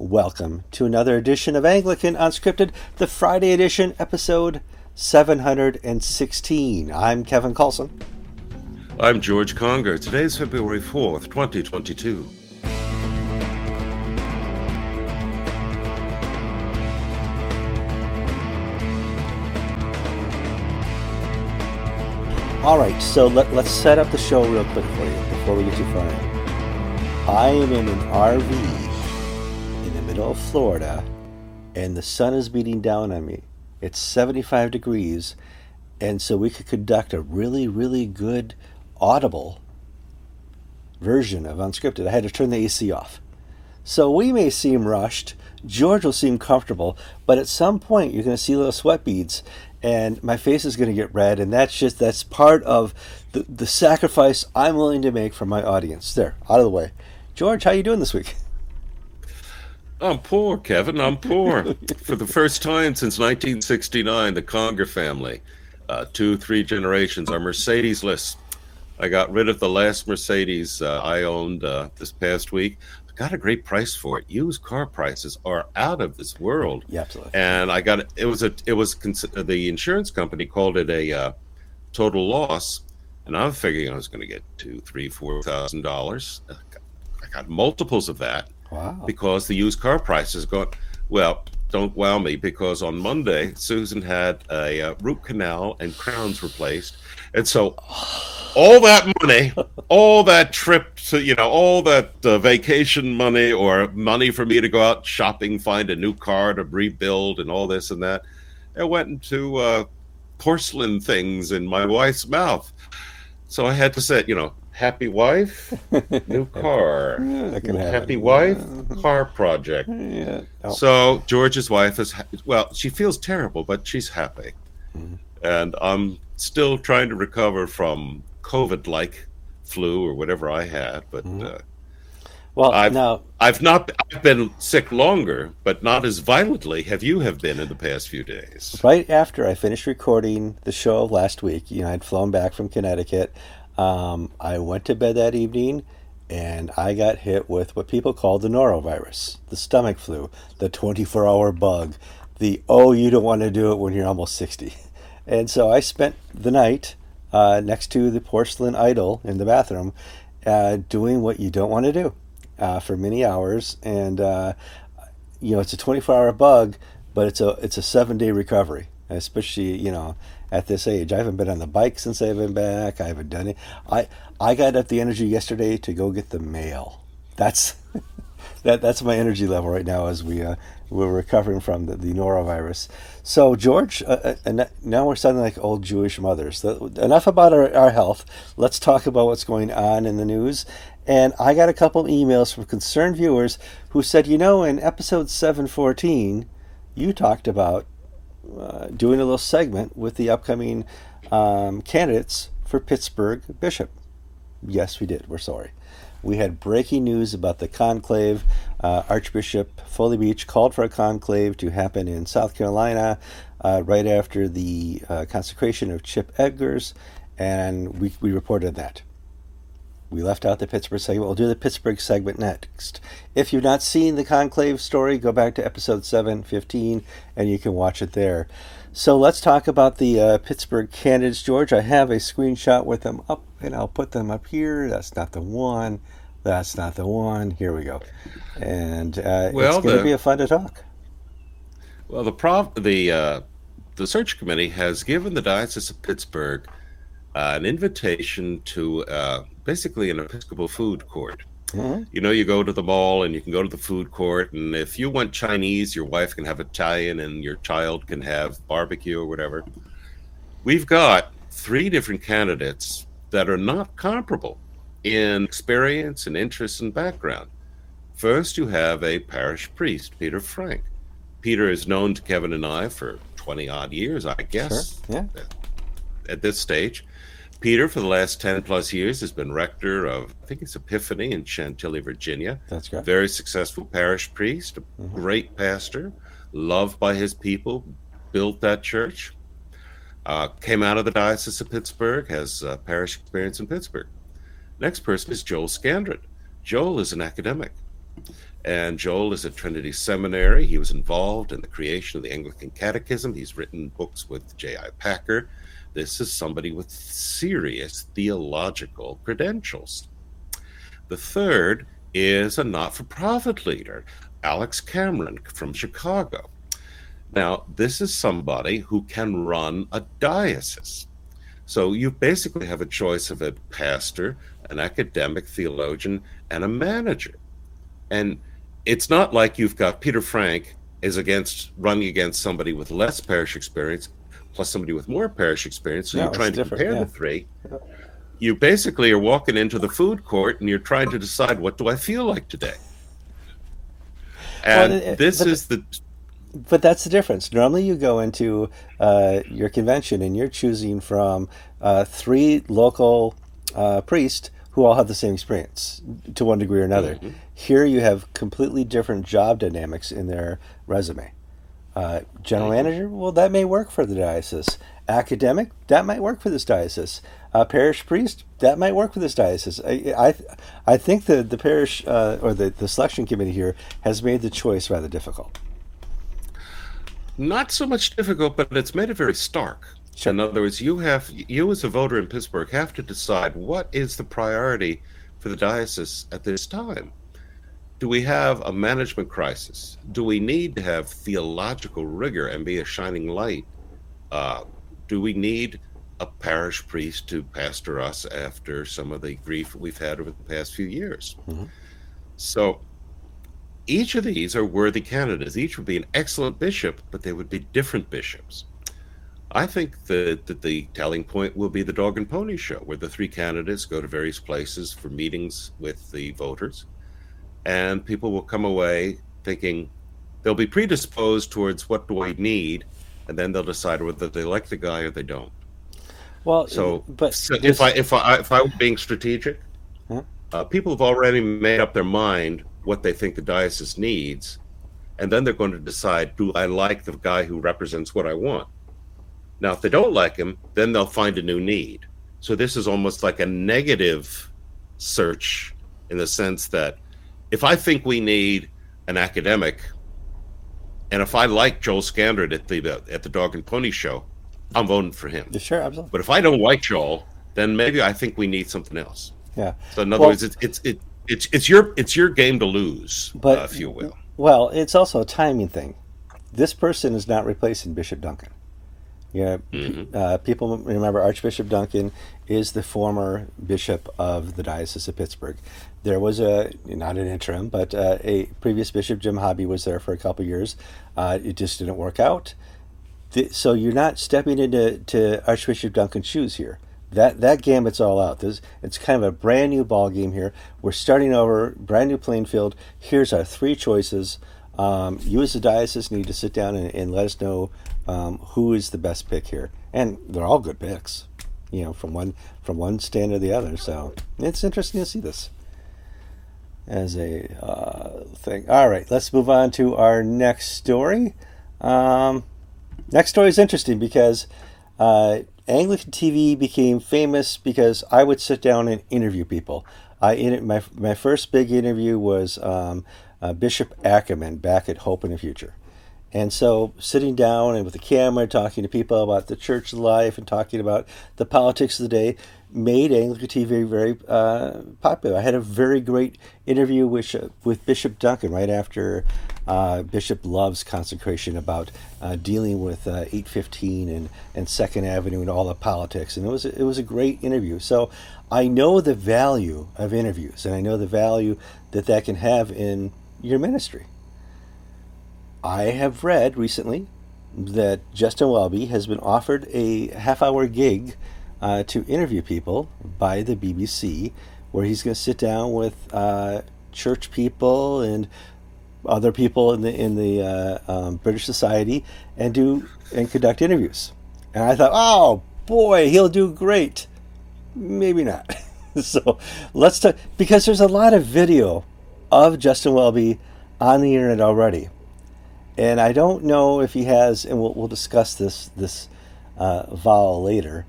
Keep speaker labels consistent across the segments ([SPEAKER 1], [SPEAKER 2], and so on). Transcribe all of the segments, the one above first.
[SPEAKER 1] Welcome to another edition of Anglican Unscripted, the Friday edition, episode 716. I'm Kevin Carlson.
[SPEAKER 2] I'm George Conger. Today's February 4th, 2022.
[SPEAKER 1] All right, so let, let's set up the show real quick for you before we get too far in. I am in an RV middle of Florida, and the sun is beating down on me. It's 75 degrees, and so we could conduct a really, really good audible version of Unscripted. I had to turn the AC off. So we may seem rushed. George will seem comfortable, but at some point you're going to see little sweat beads, and my face is going to get red, and that's just that's part of the, the sacrifice I'm willing to make for my audience. There, out of the way. George, how are you doing this week?
[SPEAKER 2] I'm poor, Kevin. I'm poor. For the first time since 1969, the Conger family, uh, two, three generations, are Mercedes-less. I got rid of the last Mercedes uh, I owned uh, this past week. I got a great price for it. Used car prices are out of this world.
[SPEAKER 1] Yeah, absolutely.
[SPEAKER 2] And I got it. It was a. It was cons- the insurance company called it a uh, total loss, and I'm figuring I was going to get two, three, four thousand dollars. I got multiples of that
[SPEAKER 1] Wow.
[SPEAKER 2] because the used car prices got, Well, don't wow me because on Monday Susan had a uh, root canal and crowns replaced, and so all that money, all that trip to you know, all that uh, vacation money or money for me to go out shopping, find a new car to rebuild, and all this and that, it went into uh, porcelain things in my wife's mouth. So I had to say, you know, happy wife, new car.
[SPEAKER 1] that can happen.
[SPEAKER 2] Happy wife, car project.
[SPEAKER 1] Yeah. Oh,
[SPEAKER 2] So George's wife is well, she feels terrible, but she's happy, and I'm still trying to recover from COVID-like flu or whatever I had. But uh,
[SPEAKER 1] well,
[SPEAKER 2] I've
[SPEAKER 1] now
[SPEAKER 2] I've not I've been sick longer, but not as violently have you have been in the past few days.
[SPEAKER 1] right after I finished recording the show last week, you know, I'd flown back from Connecticut. Um, I went to bed that evening and I got hit with what people call the norovirus, the stomach flu, the 24 hour bug, the oh, you don't want to do it when you're almost 60. And so I spent the night uh, next to the porcelain idol in the bathroom uh, doing what you don't want to do uh, for many hours. And uh, you know it's a 24 hour bug but it's a it's a seven day recovery especially you know at this age. I haven't been on the bike since i've been back. I haven't done it. I i got up the energy yesterday to go get the mail. That's that that's my energy level right now as we uh, we're recovering from the, the norovirus. So george uh, uh, now we're sounding like old jewish mothers. Enough about our, our health. Let's talk about what's going on in the news. And I got a couple emails from concerned viewers who said, you know, in episode 714, you talked about uh, doing a little segment with the upcoming um, candidates for Pittsburgh Bishop. Yes, we did. We're sorry. We had breaking news about the conclave. Uh, Archbishop Foley Beach called for a conclave to happen in South Carolina uh, right after the uh, consecration of Chip Edgars, and we, we reported that. We left out the Pittsburgh segment. We'll do the Pittsburgh segment next. If you've not seen the Conclave story, go back to episode 715 and you can watch it there. So let's talk about the uh, Pittsburgh candidates, George. I have a screenshot with them up and I'll put them up here. That's not the one. That's not the one. Here we go. And uh,
[SPEAKER 2] Well,
[SPEAKER 1] it's going to be a fun to talk.
[SPEAKER 2] Well, the prov- the uh, the search committee has given the diocese of Pittsburgh uh, an invitation to uh, basically an Episcopal food court.
[SPEAKER 1] Mhm.
[SPEAKER 2] You know, you go to the mall and you can go to the food court, and if you want Chinese, your wife can have Italian, and your child can have barbecue or whatever. We've got three different candidates that are not comparable in experience and interest and background. First, you have a parish priest, Peter Frank. Peter is known to Kevin and I for 20 odd years, I guess,
[SPEAKER 1] Sure. Yeah.
[SPEAKER 2] at this stage. Peter, for the last 10 plus years, has been rector of, I think it's Epiphany in Chantilly, Virginia.
[SPEAKER 1] That's great.
[SPEAKER 2] Very successful parish priest, a
[SPEAKER 1] Mhm.
[SPEAKER 2] great pastor, loved by his people, built that church. Uh, came out of the Diocese of Pittsburgh, has uh, parish experience in Pittsburgh. Next person is Joel Scandrett. Joel is an academic. And Joel is at Trinity Seminary. He was involved in the creation of the Anglican Catechism. He's written books with J.I. Packer. This is somebody with serious theological credentials. The third is a not for profit leader, Alex Cameron from Chicago. Now, this is somebody who can run a diocese. So you basically have a choice of a pastor, an academic theologian, and a manager. And it's not like you've got Peter Frank is against running against somebody with less parish experience plus somebody with more parish experience. So no, you're trying to compare yeah. the three. Yeah. You basically are walking into the food court and you're trying to decide what do I feel like today. And well, this is the
[SPEAKER 1] but that's the difference. Normally, you go into uh, your convention and you're choosing from uh, three local uh, priests who all have the same experience to one degree or another. Mm-hmm. Here, you have completely different job dynamics in their resume. Uh, general manager, well, that may work for the diocese. Academic, that might work for this diocese. Uh, parish priest, that might work for this diocese. I, I, I think the the parish uh, or the, the selection committee here has made the choice rather difficult
[SPEAKER 2] not so much difficult, but it's made it very stark. Sure. In other words, you have you as a voter in Pittsburgh have to decide what is the priority for the diocese at this time. Do we have a management crisis? Do we need to have theological rigor and be a shining light? Uh, do we need a parish priest to pastor us after some of the grief we've had over the past few years? Mm-hmm. So each of these are worthy candidates. Each would be an excellent bishop, but they would be different bishops. I think that, that the telling point will be the dog and pony show, where the three candidates go to various places for meetings with the voters, and people will come away thinking they'll be predisposed towards what do I need, and then they'll decide whether they like the guy or they don't.
[SPEAKER 1] Well,
[SPEAKER 2] so, but so if I if I if I were being strategic, huh? uh, people have already made up their mind what they think the diocese needs, and then they're going to decide do I like the guy who represents what I want? Now, if they don't like him, then they'll find a new need. So this is almost like a negative search in the sense that if I think we need an academic, and if I like Joel Scandrett at the at the Dog and Pony Show, I'm voting for him.
[SPEAKER 1] Sure, absolutely.
[SPEAKER 2] But if I don't like Joel, then maybe I think we need something else.
[SPEAKER 1] Yeah.
[SPEAKER 2] So in other well, words, it's it's it, it's it's your it's your game to lose, but, uh, if you will.
[SPEAKER 1] Well, it's also a timing thing. This person is not replacing Bishop Duncan. Yeah, mm-hmm. uh, people remember Archbishop Duncan is the former bishop of the Diocese of Pittsburgh. There was a not an interim, but uh, a previous bishop, Jim Hobby, was there for a couple years. Uh, it just didn't work out. The, so you're not stepping into to Archbishop Duncan's shoes here that that gambit's all out. This it's kind of a brand new ball game here. We're starting over, brand new playing field. Here's our three choices. Um, you as a diocese need to sit down and, and let us know um, who is the best pick here, and they're all good picks. You know, from one from one stand to the other. So it's interesting to see this as a uh, thing. All right, let's move on to our next story. Um, next story is interesting because. Uh, Anglican TV became famous because I would sit down and interview people. I in, my my first big interview was um, uh, Bishop Ackerman back at Hope in the Future, and so sitting down and with the camera, talking to people about the church life and talking about the politics of the day, made Anglican TV very uh, popular. I had a very great interview with uh, with Bishop Duncan right after uh, Bishop Love's consecration about uh, dealing with uh, 815 and, and Second Avenue and all the politics. And it was it was a great interview. So I know the value of interviews, and I know the value that that can have in your ministry. I have read recently that Justin Welby has been offered a half-hour gig uh, to interview people by the BBC, where he's going to sit down with uh, church people and other people in the in the uh, um, British Society and do and conduct interviews. And I thought, oh boy, he'll do great. Maybe not. so let's talk because there's a lot of video of Justin Welby on the internet already, and I don't know if he has. And we'll, we'll discuss this this uh, vowel later,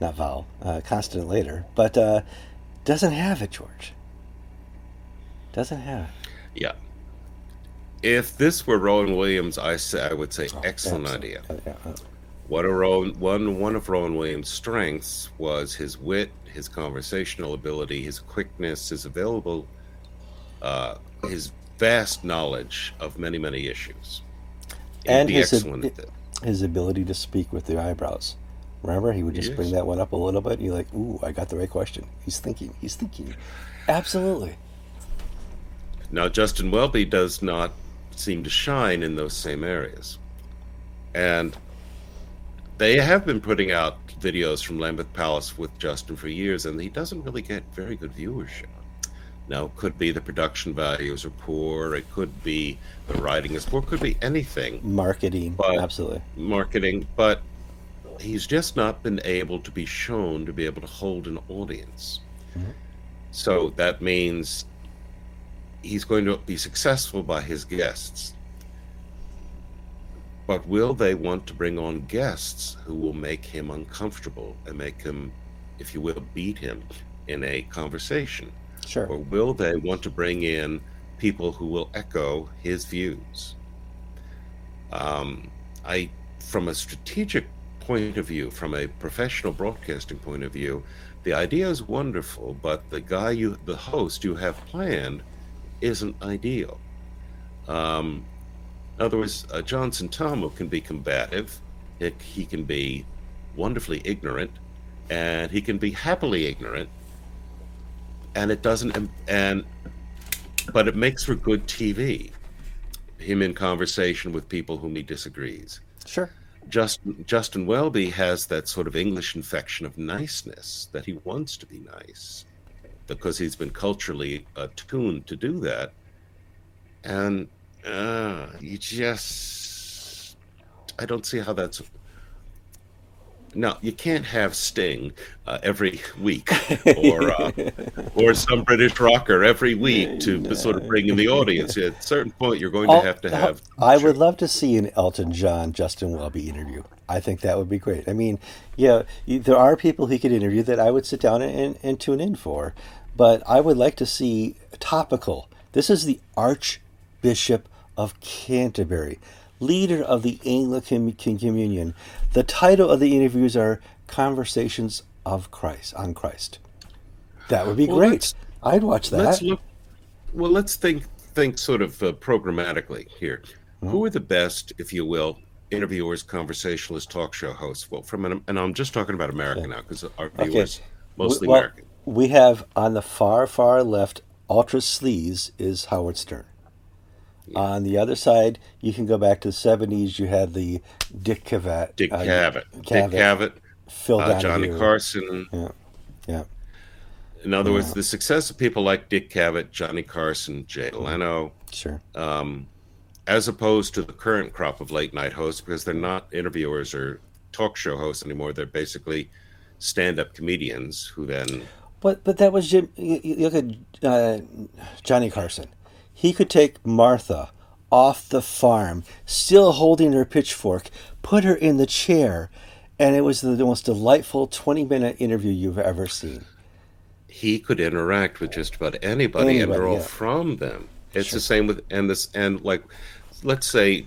[SPEAKER 1] not vowel, uh, consonant later, but uh, doesn't have it, George. Doesn't have. it.
[SPEAKER 2] Yeah. if this were Rowan Williams, I say I would say
[SPEAKER 1] Oh,
[SPEAKER 2] excellent
[SPEAKER 1] absolutely.
[SPEAKER 2] idea.
[SPEAKER 1] Yeah, yeah.
[SPEAKER 2] What a Rowan, one one of Rowan Williams' strengths was his wit, his conversational ability, his quickness, his available, uh, his vast knowledge of many many issues.
[SPEAKER 1] And his ab-
[SPEAKER 2] excellent at that.
[SPEAKER 1] His ability to speak with the eyebrows. Remember, he would just
[SPEAKER 2] Yes.
[SPEAKER 1] bring that one up a little bit. And you're like, "Ooh, I got the right question." He's thinking. He's thinking. Absolutely.
[SPEAKER 2] Now, Justin Welby does not seem to shine in those same areas. And they have been putting out videos from Lambeth Palace with Justin for years, and he doesn't really get very good viewership. Now, it could be the production values are poor, it could be the writing is poor, it could be anything,
[SPEAKER 1] Marketing.
[SPEAKER 2] But-
[SPEAKER 1] Absolutely.
[SPEAKER 2] marketing, but he's just not been able to be shown to be able to hold an audience.
[SPEAKER 1] Mhm.
[SPEAKER 2] So that means he's going to be successful by his guests. But will they want to bring on guests who will make him uncomfortable and make him, if you will, beat him in a conversation?
[SPEAKER 1] Sure.
[SPEAKER 2] Or will they want to bring in people who will echo his views? Um, I, from a strategic point of view, from a professional broadcasting point of view, the idea is wonderful, but the guy you, the host you have planned, isn't ideal. Um, in other words, uh, Johnson Tomo can be combative, it, he can be wonderfully ignorant, and he can be happily ignorant, and it doesn't, and but it makes for good TV. Him in conversation with people whom he disagrees.
[SPEAKER 1] Sure.
[SPEAKER 2] Justin Justin Welby has that sort of English infection of niceness that he wants to be nice because he's been culturally attuned to do that, and uh, you just I don't see how that's. No, you can't have Sting uh, every week, or uh, or some British rocker every week to sort of bring in the audience. At a certain point, you're going to have to have.
[SPEAKER 1] I would love to see an Elton John Justin Welby interview. I think that would be great. I mean, yeah, there are people he could interview that I would sit down and, and tune in for, but I would like to see topical. This is the Archbishop of Canterbury, leader of the Anglican Communion. The title of the interviews are Conversations of Christ on Christ. That would be
[SPEAKER 2] Well,
[SPEAKER 1] great. I'd watch that.
[SPEAKER 2] Let's look. Well, let's think think sort of uh, programmatically here.
[SPEAKER 1] Hmm.
[SPEAKER 2] Who are the best, if you will, interviewers, conversationalists, talk show hosts? Well, from an, and I'm just talking about America now because our
[SPEAKER 1] Okay.
[SPEAKER 2] viewers mostly
[SPEAKER 1] well,
[SPEAKER 2] American.
[SPEAKER 1] We have on the far, far left, ultra sleaze is Howard Stern. On the other side, you can go back to the 70s. You had the Dick Cavett.
[SPEAKER 2] Dick
[SPEAKER 1] uh,
[SPEAKER 2] Cavett, Dick
[SPEAKER 1] Cavett,
[SPEAKER 2] Cavett,
[SPEAKER 1] Phil
[SPEAKER 2] uh, Johnny Carson.
[SPEAKER 1] Yeah, yeah.
[SPEAKER 2] In other words, the success of people like Dick Cavett, Johnny Carson, Jay. Leno,
[SPEAKER 1] Sure.
[SPEAKER 2] um, as opposed to the current crop of late night hosts, because they're not interviewers or talk show hosts anymore. They're basically stand up comedians who then
[SPEAKER 1] But but that was Jim. You look at uh, Johnny Carson. He could take Martha off the farm, still holding her pitchfork, put her in the chair, and it was the most delightful twenty-minute interview you've ever seen.
[SPEAKER 2] he could interact with just about anybody, and draw
[SPEAKER 1] yeah.
[SPEAKER 2] from them. It's
[SPEAKER 1] Sure.
[SPEAKER 2] the same with and this and like, let's say,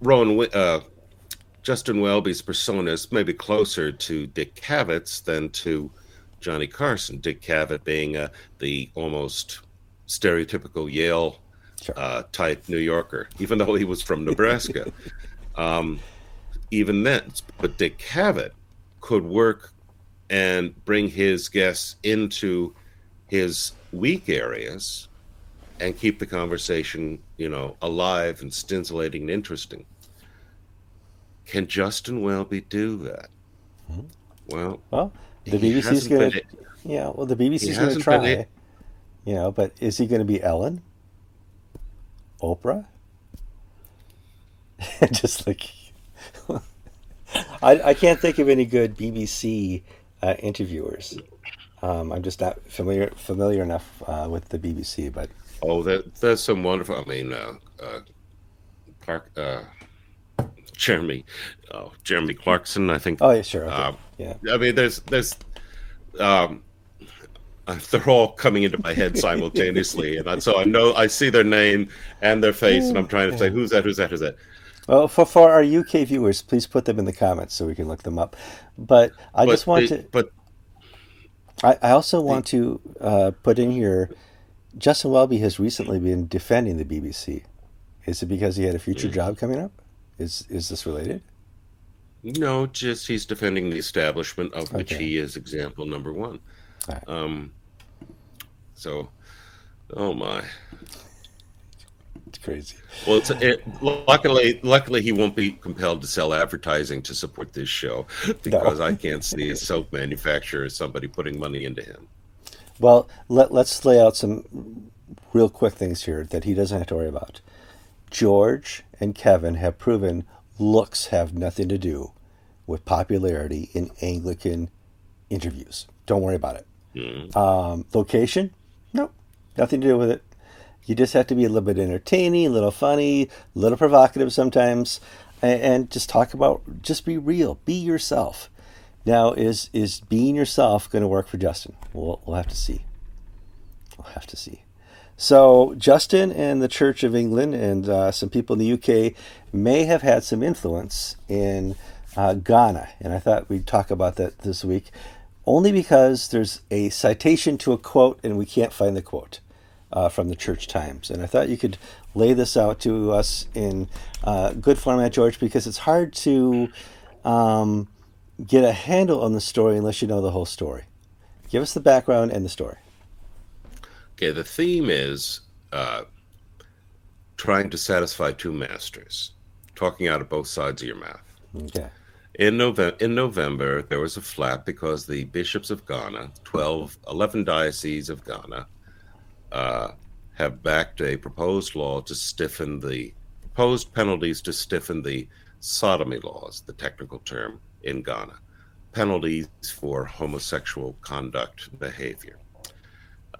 [SPEAKER 2] Rowan uh, Justin Welby's persona is maybe closer to Dick Cavett's than to Johnny Carson. Dick Cavett being uh, the almost stereotypical Yale
[SPEAKER 1] Sure.
[SPEAKER 2] uh, type New Yorker, even though he was from Nebraska. um, even then, but Dick Cavett could work and bring his guests into his weak areas and keep the conversation, you know, alive and scintillating and interesting. Can Justin Welby do that? Well,
[SPEAKER 1] Well, the
[SPEAKER 2] he
[SPEAKER 1] BBC's going to. yeah. Well, the BBC's going to try.
[SPEAKER 2] been
[SPEAKER 1] you know, but is he going to be Ellen? Oprah? Just like I, I can't think of any good BBC uh, interviewers. Um, I'm just not familiar familiar enough uh, with the BBC, but
[SPEAKER 2] Oh, that that's some wonderful. I mean, uh, uh, Clark, uh, Jeremy, oh, Jeremy Clarkson. I think.
[SPEAKER 1] oh yeah, sure, okay.
[SPEAKER 2] Um,
[SPEAKER 1] yeah,
[SPEAKER 2] I mean, there's there's um, they're all coming into my head simultaneously, and I, so I know I see their name and their face, and I'm trying to say who's that, who's that, who's that.
[SPEAKER 1] Well, for, for our UK viewers, please put them in the comments so we can look them up. But I
[SPEAKER 2] But
[SPEAKER 1] just want
[SPEAKER 2] the-
[SPEAKER 1] to.
[SPEAKER 2] but
[SPEAKER 1] I, I also want to uh, put in here. Justin Welby has recently been defending the BBC. Is it because he had a future job coming up? Is is this related?
[SPEAKER 2] no, just he's defending the establishment of which he is example number one.
[SPEAKER 1] Alright.
[SPEAKER 2] Um, so, oh my.
[SPEAKER 1] It's crazy.
[SPEAKER 2] Well, it's, it, luckily, luckily he won't be compelled to sell advertising to support this show because I can't see a soap manufacturer as somebody putting money into him.
[SPEAKER 1] Well, let, let's lay out some real quick things here that he doesn't have to worry about. George and Kevin have proven looks have nothing to do with popularity in Anglican interviews. Don't worry about it.
[SPEAKER 2] Mm.
[SPEAKER 1] Um, location? Nothing to do with it. You just have to be a little bit entertaining, a little funny, a little provocative sometimes, and, and just talk about, just be real, be yourself. Now, is is being yourself going to work for Justin? We'll, we'll have to see. We'll have to see. So, Justin and the Church of England and uh, some people in the UK may have had some influence in uh, Ghana, and I thought we'd talk about that this week, only because there's a citation to a quote, and we can't find the quote uh, from the Church Times. And I thought you could lay this out to us in uh, good format, George, because it's hard to um, get a handle on the story unless you know the whole story. Give us the background and the story.
[SPEAKER 2] Okay, the theme is uh, trying to satisfy two masters, talking out of both sides of your mouth.
[SPEAKER 1] Okay.
[SPEAKER 2] In November, in November, there was a flap because the bishops of Ghana, 12, 11 dioceses of Ghana, uh, have backed a proposed law to stiffen the proposed penalties to stiffen the sodomy laws, the technical term in Ghana, penalties for homosexual conduct behavior.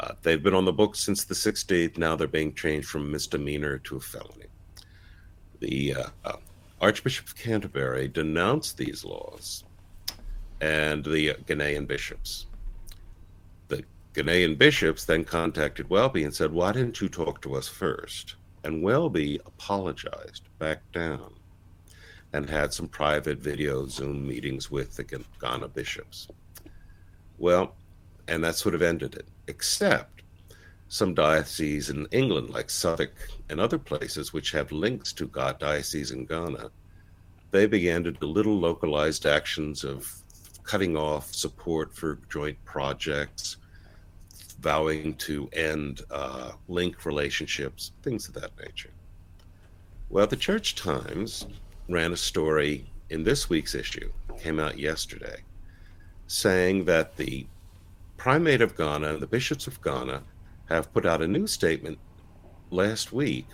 [SPEAKER 2] Uh, they've been on the books since the 60s. Now they're being changed from misdemeanor to a felony. The uh, uh, Archbishop of Canterbury denounced these laws and the Ghanaian bishops. Ghanaian bishops then contacted Welby and said, Why didn't you talk to us first? And Welby apologized, backed down, and had some private video Zoom meetings with the Ghana bishops. Well, and that sort of ended it, except some dioceses in England, like Suffolk and other places, which have links to God dioceses in Ghana, they began to do little localized actions of cutting off support for joint projects, vowing to end uh, link relationships, things of that nature. Well, the Church Times ran a story in this week's issue, came out yesterday, saying that the primate of Ghana and the bishops of Ghana have put out a new statement last week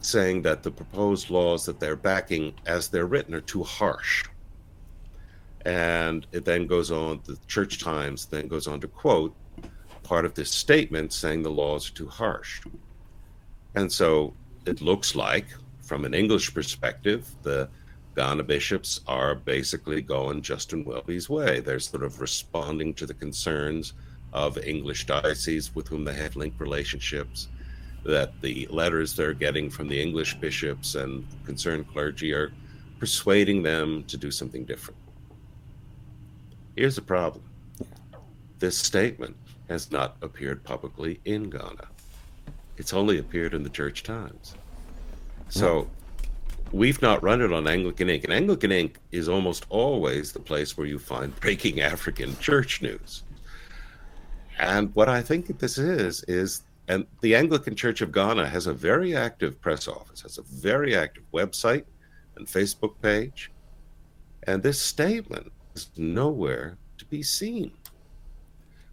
[SPEAKER 2] saying that the proposed laws that they're backing as they're written are too harsh. And it then goes on, the Church Times then goes on to quote part of this statement saying the laws are too harsh. And so it looks like, from an English perspective, the Ghana bishops are basically going Justin Welby's way. They're sort of responding to the concerns of English dioceses with whom they have linked relationships, that the letters they're getting from the English bishops and concerned clergy are persuading them to do something different. Here's the problem this statement has not appeared publicly in Ghana, it's only appeared in the Church Times. So we've not run it on Anglican Ink. And Anglican Ink is almost always the place where you find breaking African church news. And what I think this is, is, and the Anglican Church of Ghana has a very active press office, has a very active website and Facebook page. And this statement is nowhere to be seen.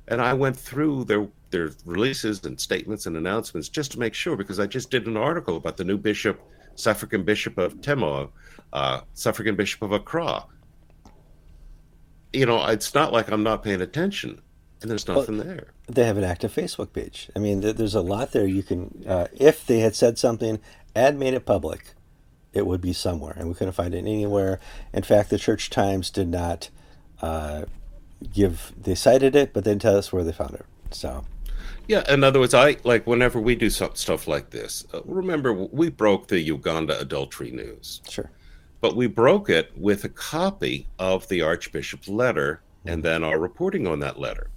[SPEAKER 2] And I went through their their releases and statements and announcements just to make sure because I just did an article about the new bishop, Suffragan Bishop of Tema, uh, Suffragan Bishop of Accra. You know, it's not like I'm not paying attention, and there's nothing there.
[SPEAKER 1] They have an active Facebook page. I mean, there's a lot there. You can, uh, if they had said something and made it public, it would be somewhere, and we couldn't find it anywhere. In fact, the Church Times did not uh, give. They cited it, but then tell us where they found it. So,
[SPEAKER 2] yeah. In other words, I like whenever we do some stuff like this. Uh, remember, we broke the Uganda adultery news.
[SPEAKER 1] Sure.
[SPEAKER 2] But we broke it with a copy of the Archbishop's letter, and then our reporting on that letter.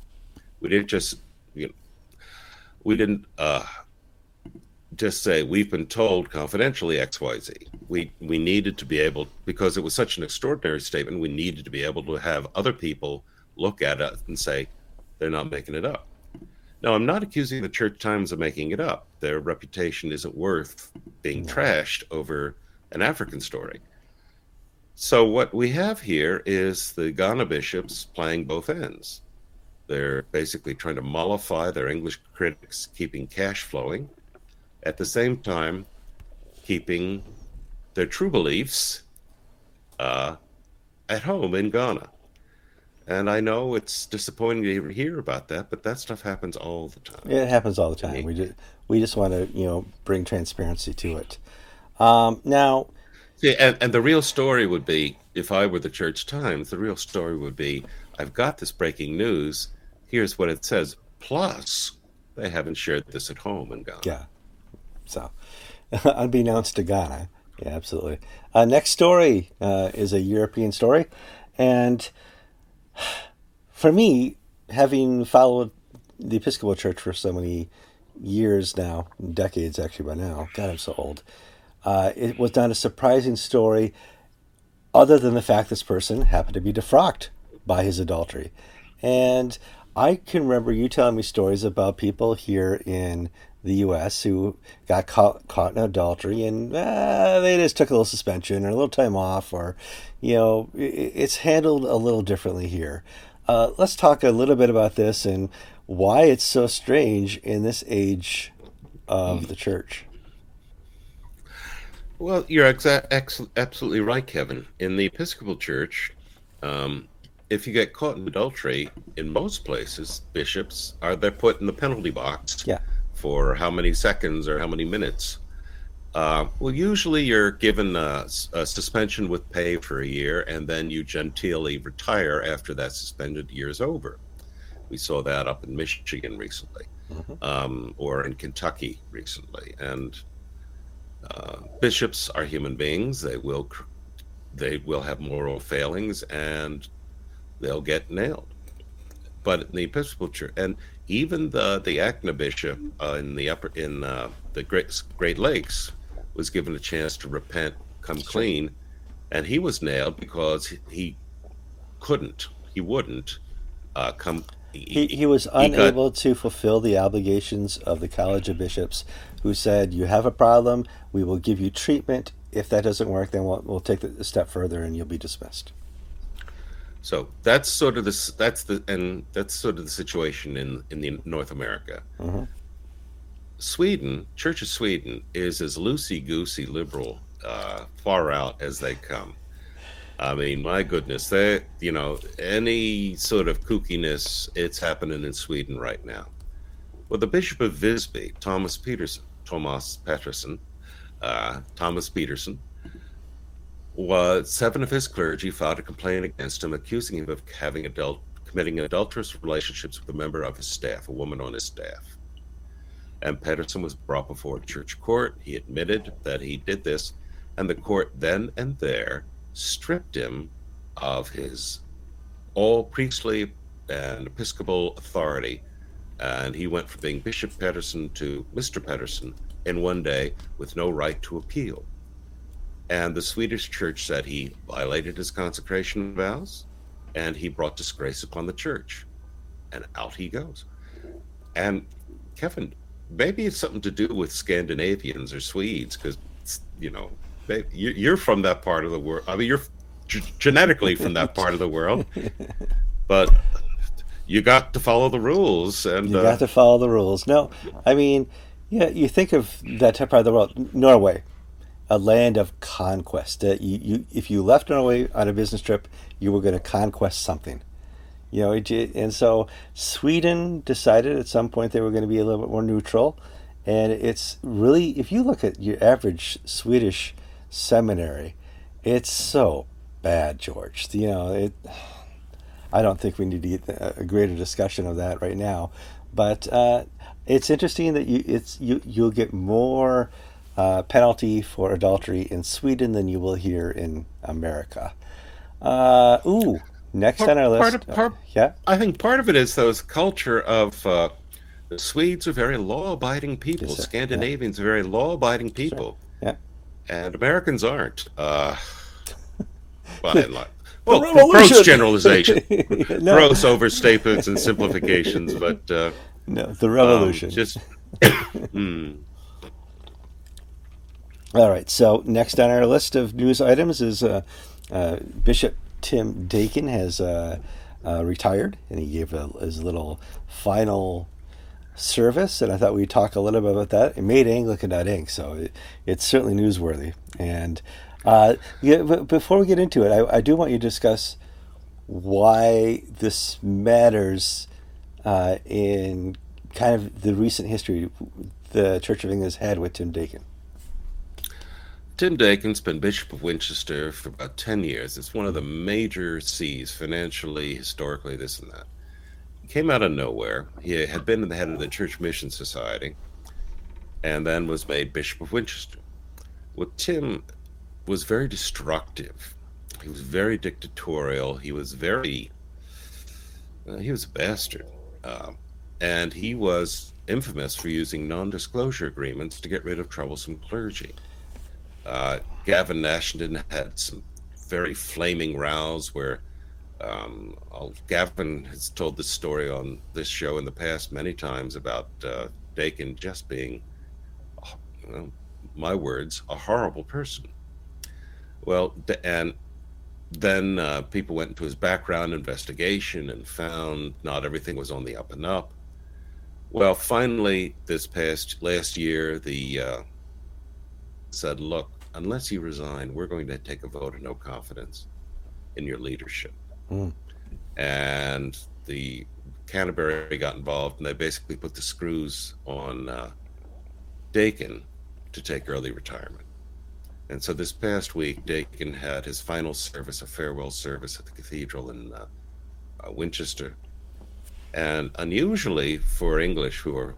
[SPEAKER 2] We didn't just, you know, we didn't uh, just say we've been told confidentially X Y Z. We we needed to be able because it was such an extraordinary statement. We needed to be able to have other people look at it and say they're not making it up. Now, I'm not accusing the Church Times of making it up. Their reputation isn't worth being trashed over an African story. So, what we have here is the Ghana bishops playing both ends. They're basically trying to mollify their English critics, keeping cash flowing, at the same time, keeping their true beliefs uh, at home in Ghana. And I know it's disappointing to hear about that, but that stuff happens all the time.
[SPEAKER 1] It happens all the time. We just we just want to you know bring transparency to it. Um, now,
[SPEAKER 2] See, and, and the real story would be if I were the Church Times, the real story would be I've got this breaking news. Here's what it says. Plus, they haven't shared this at home in Ghana.
[SPEAKER 1] yeah. So, unbeknownst to Ghana, yeah, absolutely. Uh, next story uh, is a European story, and for me, having followed the Episcopal Church for so many years now, decades actually by now, God, I'm so old. Uh, it was not a surprising story, other than the fact this person happened to be defrocked by his adultery. And I can remember you telling me stories about people here in the U.S. who got caught, caught in adultery and uh, they just took a little suspension or a little time off, or, you know, it, it's handled a little differently here. Uh, let's talk a little bit about this and why it's so strange in this age of the church.
[SPEAKER 2] Well, you're ex- absolutely right, Kevin. In the Episcopal Church, um, if you get caught in adultery, in most places, bishops are they're put in the penalty box
[SPEAKER 1] Yeah.
[SPEAKER 2] For how many seconds or how many minutes. Uh, well, usually you're given a, a suspension with pay for a year, and then you genteelly retire after that suspended year is over. We saw that up in Michigan recently, um, or in Kentucky recently, and uh, bishops are human beings. They will cr- they will have moral failings, and they'll get nailed. But in the Episcopal Church, and even the the ACNA bishop uh, in the upper in uh, the Great Great Lakes was given a chance to repent, come clean, and he was nailed because he, he couldn't, he wouldn't uh, come.
[SPEAKER 1] He, he was
[SPEAKER 2] got-
[SPEAKER 1] unable to fulfill the obligations of the College of Bishops, who said, You have a problem, we will give you treatment. If that doesn't work, then we'll, we'll take it a step further and you'll be dismissed.
[SPEAKER 2] So that's sort of this. That's the and that's sort of the situation in in the North America.
[SPEAKER 1] Mhm.
[SPEAKER 2] Sweden, Church of Sweden, is as loosey goosey liberal, uh, far out as they come. I mean, my goodness, they you know any sort of kookiness, it's happening in Sweden right now. Well, the Bishop of Visby, Thomas Peterson, Thomas Pettersson, uh, Thomas Peterson, was seven of his clergy filed a complaint against him, accusing him of having adult committing adulterous relationships with a member of his staff, a woman on his staff. And Pedersen was brought before a church court. He admitted that he did this, and the court then and there stripped him of his all priestly and episcopal authority. And he went from being Bishop Pedersen to Mr. Pedersen in one day with no right to appeal. And the Swedish church said he violated his consecration vows and he brought disgrace upon the church. And out he goes. And Kevin, maybe it's something to do with Scandinavians or Swedes because, you know, they, you- you're from that part of the world. I mean, you're g- genetically from that part of the world, but you got to follow the rules. And
[SPEAKER 1] You
[SPEAKER 2] uh,
[SPEAKER 1] got to follow the rules. No, I mean, yeah, you think of that type part of the world, Norway, a land of conquest. Uh, you, you, if you left Norway on a business trip, you were going to conquest something. You know, it, and so Sweden decided at some point they were going to be a little bit more neutral. And it's really, if you look at your average Swedish seminary, it's so bad, George. You know, it. I don't think we need to get a greater discussion of that right now, but uh, it's interesting that you it's you you'll get more uh, penalty for adultery in Sweden than you will here in America. Uh, ooh, next
[SPEAKER 2] Part-
[SPEAKER 1] on our list.
[SPEAKER 2] part of- part-
[SPEAKER 1] yeah,
[SPEAKER 2] I think part of it is those culture of uh, the Swedes are very law-abiding people.
[SPEAKER 1] Yes.
[SPEAKER 2] Scandinavians are very law-abiding people,
[SPEAKER 1] yeah.
[SPEAKER 2] and Americans aren't. Uh, by and large. Well, gross generalization,
[SPEAKER 1] no,
[SPEAKER 2] gross overstatements and simplifications, but uh,
[SPEAKER 1] no, the
[SPEAKER 2] um,
[SPEAKER 1] revolution.
[SPEAKER 2] just Hmm.
[SPEAKER 1] All right. So next on our list of news items is uh, uh, Bishop Tim Dakin has uh, uh, retired, and he gave a, his little final service. And I thought we'd talk a little bit about that. It made Anglican Ink, so it, it's certainly newsworthy. And uh, yeah, before we get into it, I, I do want you to discuss why this matters uh, in kind of the recent history the Church of England has had with Tim Dakin.
[SPEAKER 2] Tim Dakin's been Bishop of Winchester for about 10 years. It's one of the major sees financially, historically, this and that. He came out of nowhere. He had been the head of the Church Mission Society and then was made Bishop of Winchester. Well, Tim was very destructive. He was very dictatorial. He was very, uh, he was a bastard. Uh, and he was infamous for using non disclosure agreements to get rid of troublesome clergy. Uh, Gavin Ashenden had some very flaming rows where um, Gavin has told this story on this show in the past many times about uh, Dakin just being, uh, you know, my words, a horrible person. Well, and then uh, people went into his background investigation and found not everything was on the up and up. Well, finally, this past last year, the uh, said, "Look, unless you resign, we're going to take a vote of no confidence in your leadership."
[SPEAKER 1] Mm.
[SPEAKER 2] And the Canterbury got involved, and they basically put the screws on uh, Dakin to take early retirement. And so this past week, Dakin had his final service, a farewell service at the cathedral in uh, uh, Winchester. And unusually for English, who are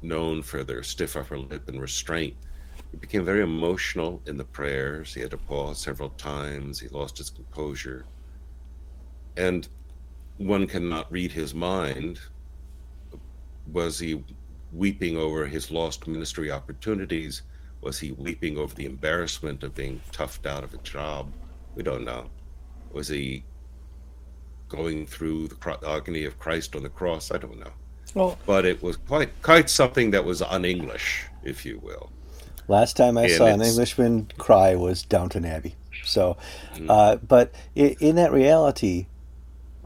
[SPEAKER 2] known for their stiff upper lip and restraint, he became very emotional in the prayers. He had to pause several times. He lost his composure. And one cannot read his mind. Was he weeping over his lost ministry opportunities? Was he weeping over the embarrassment of being toughed out of a job? We don't know. Was he going through the agony of Christ on the cross? I don't know.
[SPEAKER 1] Well,
[SPEAKER 2] But it was quite quite something that was un-English, if you will.
[SPEAKER 1] Last time I
[SPEAKER 2] And
[SPEAKER 1] saw an Englishman cry was Downton Abbey. So,
[SPEAKER 2] Mm.
[SPEAKER 1] uh, but in, in that reality,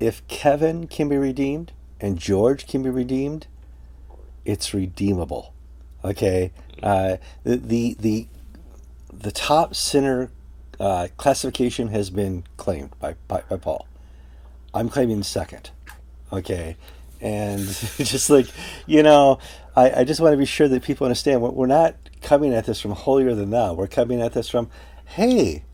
[SPEAKER 1] if Kevin can be redeemed and George can be redeemed, it's redeemable. Okay, uh, the the the the top sinner uh, classification has been claimed by, by by Paul. I'm claiming second. Okay, and just like you know, I, I just want to be sure that people understand we're, we're not coming at this from holier than thou. We're coming at this from, hey,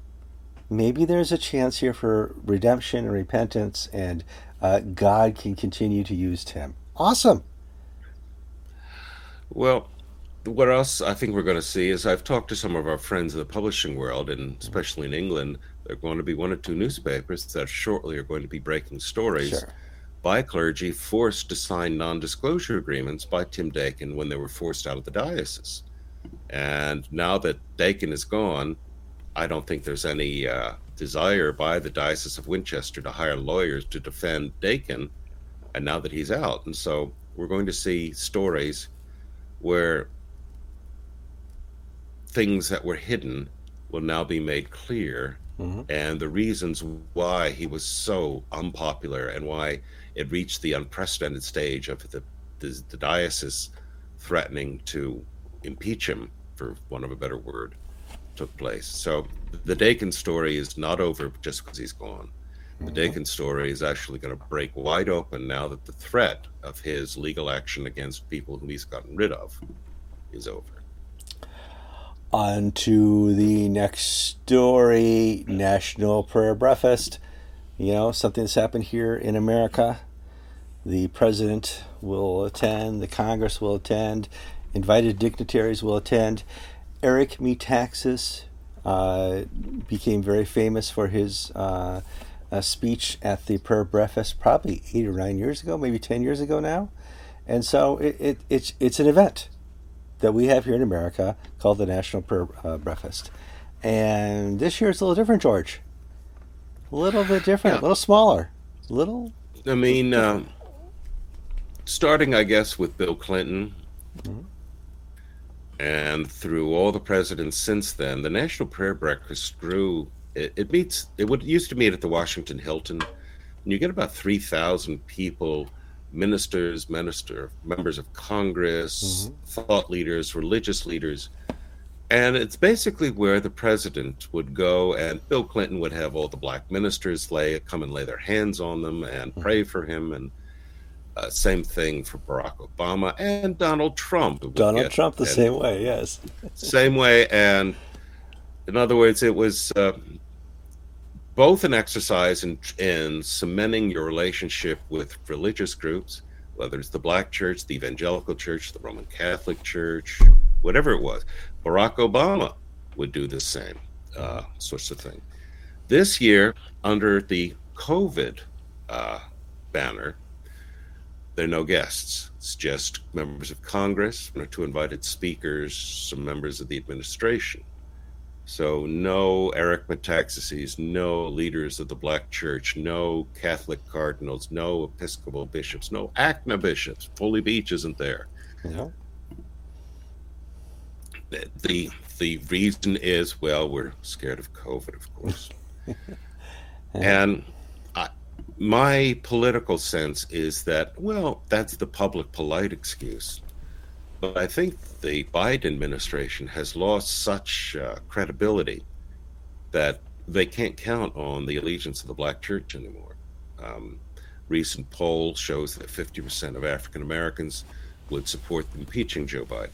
[SPEAKER 1] maybe there's a chance here for redemption and repentance, and uh, God can continue to use Tim. Awesome.
[SPEAKER 2] Well, what else I think we're going to see is I've talked to some of our friends in the publishing world, and especially in England, there are going to be one or two newspapers that shortly are going to be breaking stories
[SPEAKER 1] Sure.
[SPEAKER 2] By clergy forced to sign non disclosure agreements by Tim Dakin when they were forced out of the diocese. And now that Dakin is gone, I don't think there's any uh, desire by the Diocese of Winchester to hire lawyers to defend Dakin. And now that he's out, and so we're going to see stories where things that were hidden will now be made clear
[SPEAKER 1] Mhm.
[SPEAKER 2] and the reasons why he was so unpopular and why it reached the unprecedented stage of the, the, the diocese threatening to impeach him, for want of a better word, took place. So the Dakin story is not over just because he's gone. The Dakin story is actually going to break wide open now that the threat of his legal action against people whom he's gotten rid of is over.
[SPEAKER 1] On to the next story National Prayer Breakfast. You know, something that's happened here in America. The president will attend, the Congress will attend, invited dignitaries will attend. Eric Metaxas uh, became very famous for his uh, speech at the prayer breakfast probably eight or nine years ago, maybe 10 years ago now. And so it, it, it's, it's an event that we have here in America called the National Prayer uh, Breakfast. And this year it's a little different, George. A little bit different, yeah. a little smaller, a little.
[SPEAKER 2] I mean, uh, starting, I guess, with Bill Clinton, mm-hmm. and through all the presidents since then, the National Prayer Breakfast grew. It, it meets. It would used to meet at the Washington Hilton, and you get about three thousand people ministers, minister, members of Congress, mm-hmm. thought leaders, religious leaders. And it's basically where the president would go, and Bill Clinton would have all the black ministers lay come and lay their hands on them and mm-hmm. pray for him, and uh, same thing for Barack Obama and Donald Trump.
[SPEAKER 1] Donald Trump the same way, yes,
[SPEAKER 2] same way. And in other words, it was uh, both an exercise in, in cementing your relationship with religious groups, whether it's the Black Church, the Evangelical Church, the Roman Catholic Church, whatever it was. Barack Obama would do the same uh, sorts of thing. This year, under the COVID uh, banner, there are no guests. It's just members of Congress, one or two invited speakers, some members of the administration. So, no Eric Metaxas, no leaders of the Black Church, no Catholic cardinals, no Episcopal bishops, no ACNA bishops. Foley Beach isn't there. Yeah. The the reason is well, we're scared of COVID, of course, and I, my political sense is that well, that's the public polite excuse. But I think the Biden administration has lost such uh, credibility that they can't count on the allegiance of the black church anymore. Um, recent poll shows that 50% of African Americans would support impeaching Joe Biden.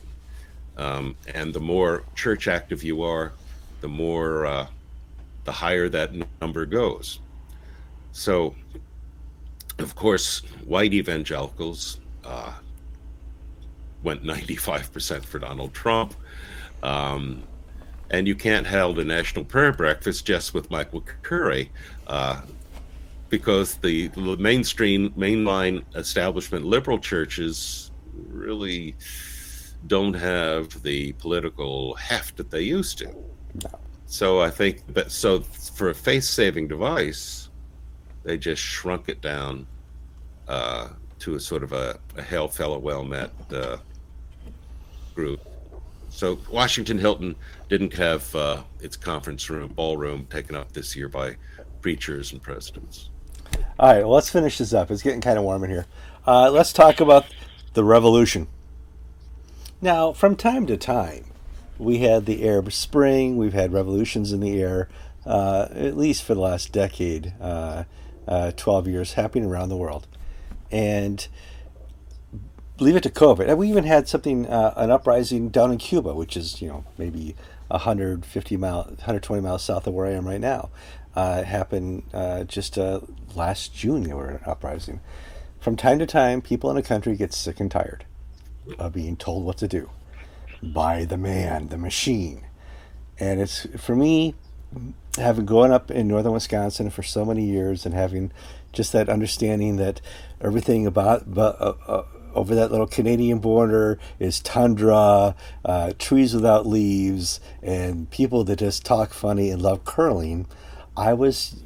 [SPEAKER 2] Um, and the more church active you are, the more, uh, the higher that number goes. So, of course, white evangelicals uh, went 95% for Donald Trump. Um, and you can't hold a national prayer breakfast just with Michael Curry uh, because the, the mainstream, mainline establishment liberal churches really don't have the political heft that they used to. So I think, but so for a face saving device, they just shrunk it down uh, to a sort of a, a hail fellow well met uh, group. So Washington Hilton didn't have uh, its conference room, ballroom taken up this year by preachers and presidents.
[SPEAKER 1] All right, well, let's finish this up. It's getting kind of warm in here. Uh, let's talk about the revolution. Now, from time to time, we had the Arab Spring, we've had revolutions in the air, uh, at least for the last decade, uh, uh 12 years, happening around the world. And leave it to COVID. And we even had something, uh, an uprising down in Cuba, which is, you know, maybe 150 miles, 120 miles south of where I am right now. Uh, happened uh, just last June, they were an uprising. From time to time, people in a country get sick and tired of being told what to do by the man, the machine. And it's, for me, having grown up in northern Wisconsin for so many years and having just that understanding that everything about, about uh, uh over that little Canadian border is tundra, uh, trees without leaves, and people that just talk funny and love curling. I was,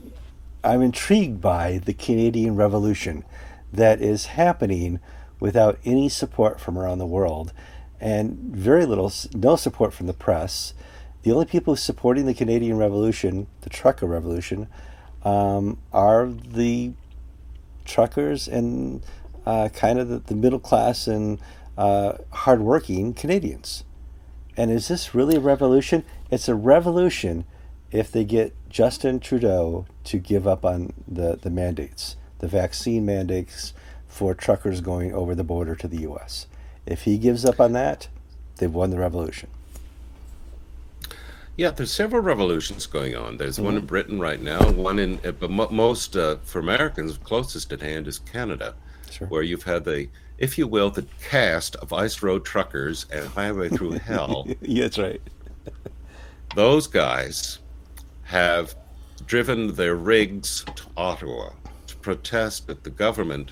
[SPEAKER 1] I'm intrigued by the Canadian Revolution that is happening without any support from around the world, and very little, no support from the press. The only people supporting the Canadian Revolution, the trucker revolution, um, are the truckers and uh, kind of the, the, middle class and uh, hardworking Canadians. And is this really a revolution? It's a revolution if they get Justin Trudeau to give up on the, the mandates, the vaccine mandates for truckers going over the border to the U.S. If he gives up on that, they've won the revolution.
[SPEAKER 2] Yeah, there's several revolutions going on. There's mm-hmm. one in Britain right now. One in, but most uh, for Americans, closest at hand is Canada
[SPEAKER 1] Sure.
[SPEAKER 2] where you've had the, if you will, the cast of Ice Road Truckers and Highway Through Hell.
[SPEAKER 1] yeah, that's right.
[SPEAKER 2] Those guys have driven their rigs to Ottawa to protest at the government,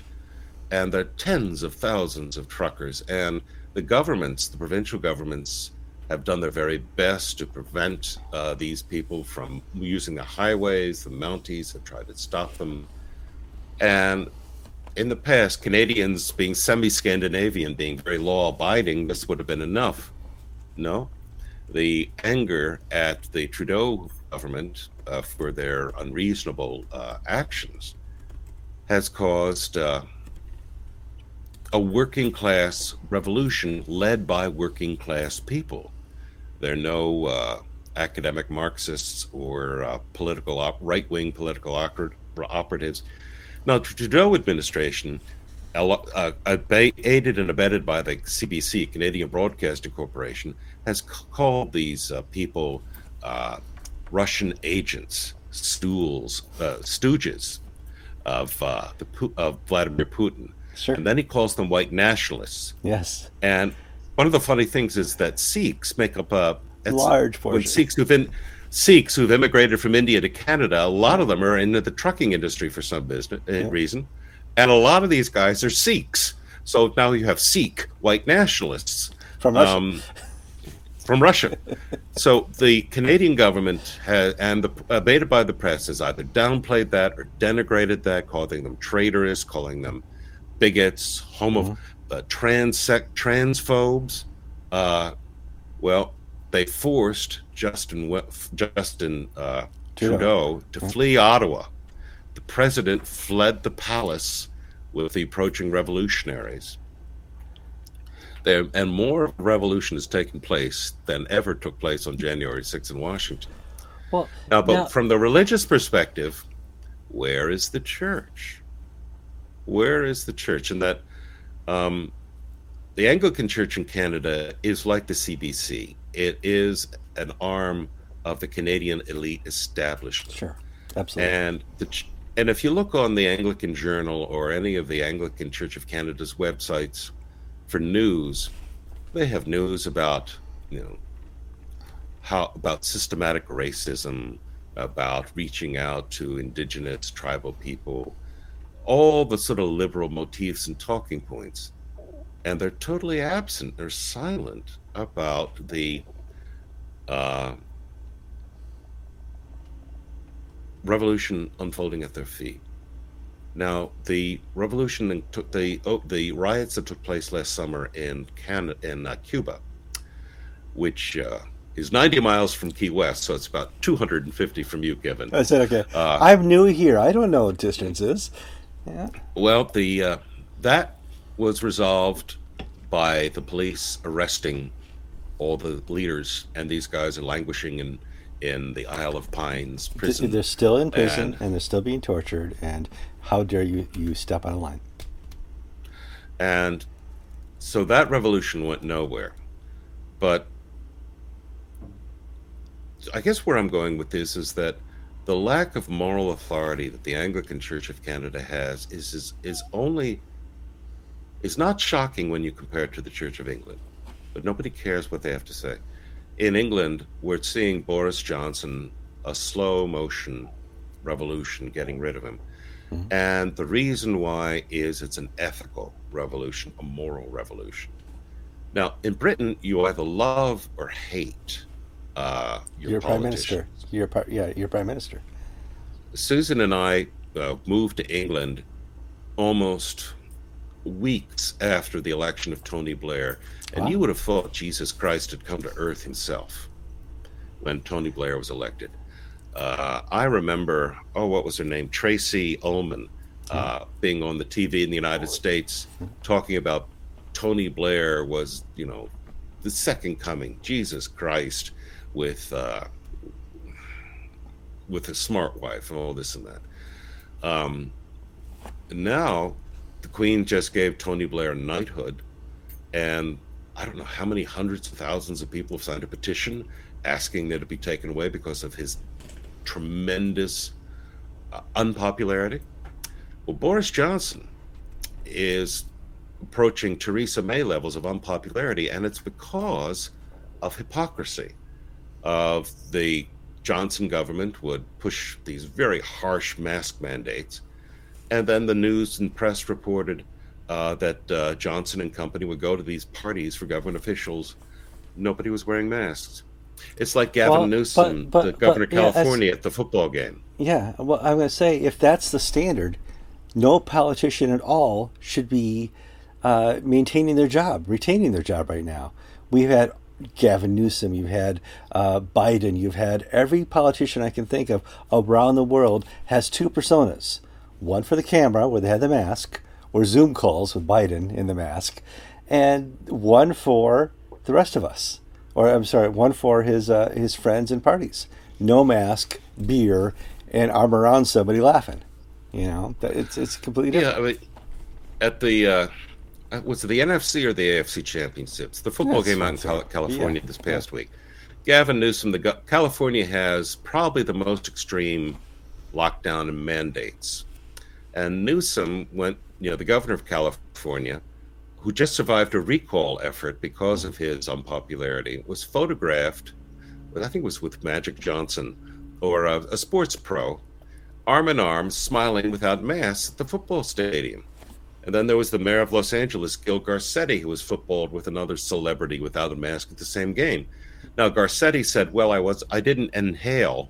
[SPEAKER 2] and there are tens of thousands of truckers. And the governments, the provincial governments, have done their very best to prevent uh, these people from using the highways. The Mounties have tried to stop them. And in the past, Canadians being semi Scandinavian, being very law abiding, this would have been enough. No. The anger at the Trudeau government uh, for their unreasonable uh, actions has caused uh, a working class revolution led by working class people. There are no uh, academic Marxists or uh, political op- right wing political oper- operatives. Now, the Trudeau administration, uh, aided and abetted by the CBC, Canadian Broadcasting Corporation, has c- called these uh, people uh, Russian agents, stools, uh, stooges of the of Vladimir Putin.
[SPEAKER 1] Sure.
[SPEAKER 2] And then he calls them white nationalists.
[SPEAKER 1] Yes.
[SPEAKER 2] And one of the funny things is that Sikhs make up a
[SPEAKER 1] large portion.
[SPEAKER 2] When Sikhs who've been Sikhs who've immigrated from India to Canada, a lot of them are into the trucking industry for some business uh, yeah. reason, and a lot of these guys are Sikhs. So now you have Sikh white nationalists
[SPEAKER 1] from Russia. Um,
[SPEAKER 2] from Russia. so the Canadian government has, and the abated by the press has either downplayed that or denigrated that, calling them traitorous, calling them bigots, homo, mm-hmm. uh, trans transphobes. Uh, well, they forced Justin Justin uh, Trudeau to mm-hmm. flee Ottawa. The president fled the palace with the approaching revolutionaries. There, and more revolution has taken place than ever took place on January 6th in Washington.
[SPEAKER 1] Well,
[SPEAKER 2] now, but now, from the religious perspective, where is the church? Where is the church? And that um, the Anglican Church in Canada is like the CBC. It is an arm of the Canadian elite establishment.
[SPEAKER 1] Sure, absolutely.
[SPEAKER 2] And the and if you look on the Anglican Journal or any of the Anglican Church of Canada's websites for news, they have news about you know how about systematic racism, about reaching out to indigenous tribal people, all the sort of liberal motifs and talking points. And they're totally absent, they're silent about the uh, revolution unfolding at their feet. Now, the revolution and took the oh, the riots that took place last summer in Canada, in uh, Cuba, which uh, is 90 miles from Key West, so it's about 250 from you, Kevin.
[SPEAKER 1] I said, okay. Uh, I'm new here. I don't know what distance is. Yeah.
[SPEAKER 2] Well, the uh, that was resolved by the police arresting all the leaders, and these guys are languishing in in the Isle of Pines prison.
[SPEAKER 1] They're still in prison, and, and they're still being tortured. And how dare you you step out of line?
[SPEAKER 2] And so that revolution went nowhere. But I guess where I'm going with this is that the lack of moral authority that the Anglican Church of Canada has is is, is only is not shocking when you compare it to the Church of England, but nobody cares what they have to say. In England, we're seeing Boris Johnson a slow motion revolution, getting rid of him. Mm-hmm. And the reason why is it's an ethical revolution, a moral revolution. Now, in Britain, you either love or hate uh, your,
[SPEAKER 1] your prime minister. Your yeah, your prime minister.
[SPEAKER 2] Susan and I uh, moved to England almost weeks after the election of Tony Blair, and wow. you would have thought Jesus Christ had come to Earth himself when Tony Blair was elected. Uh, I remember, oh, what was her name? Tracey Ullman uh, mm-hmm. being on the TV in the United States talking about Tony Blair was, you know, the second coming, Jesus Christ with uh, with a smart wife and all this and that. Um, now, the Queen just gave Tony Blair knighthood, and I don't know how many hundreds of thousands of people have signed a petition asking that it be taken away because of his tremendous uh, unpopularity. Well, Boris Johnson, is approaching Theresa May levels of unpopularity, and it's because of hypocrisy. Of the Johnson government would push these very harsh mask mandates, and then the news and press reported uh, that uh, Johnson and company would go to these parties for government officials. Nobody was wearing masks. It's like Gavin well, Newsom, but, but, the governor but, of California, at the football game.
[SPEAKER 1] Yeah, well, I'm going to say if that's the standard, no politician at all should be uh, maintaining their job, retaining their job right now. We've had Gavin Newsom, you've had uh, Biden, you've had every politician I can think of around the world has two personas one for the camera, where they had the mask, or Zoom calls with Biden in the mask, and one for the rest of us. Or I'm sorry, one for his uh, his friends and parties. No mask, beer, and arm around somebody laughing. You know, it's it's completely different.
[SPEAKER 2] Yeah, I mean, at the uh, uh, Uh, was it the NFC or the AFC championships? The football That's game out in California yeah. this past yeah. week. Gavin Newsom, the California has probably the most extreme lockdown and mandates, and Newsom went. You know, the governor of California, who just survived a recall effort because of his unpopularity, was photographed. I think it was with Magic Johnson or a, a sports pro, arm in arm, smiling without masks at the football stadium. And then there was the mayor of Los Angeles, Gil Garcetti, who was footballed with another celebrity without a mask at the same game. Now Garcetti said, "Well, I was I didn't inhale."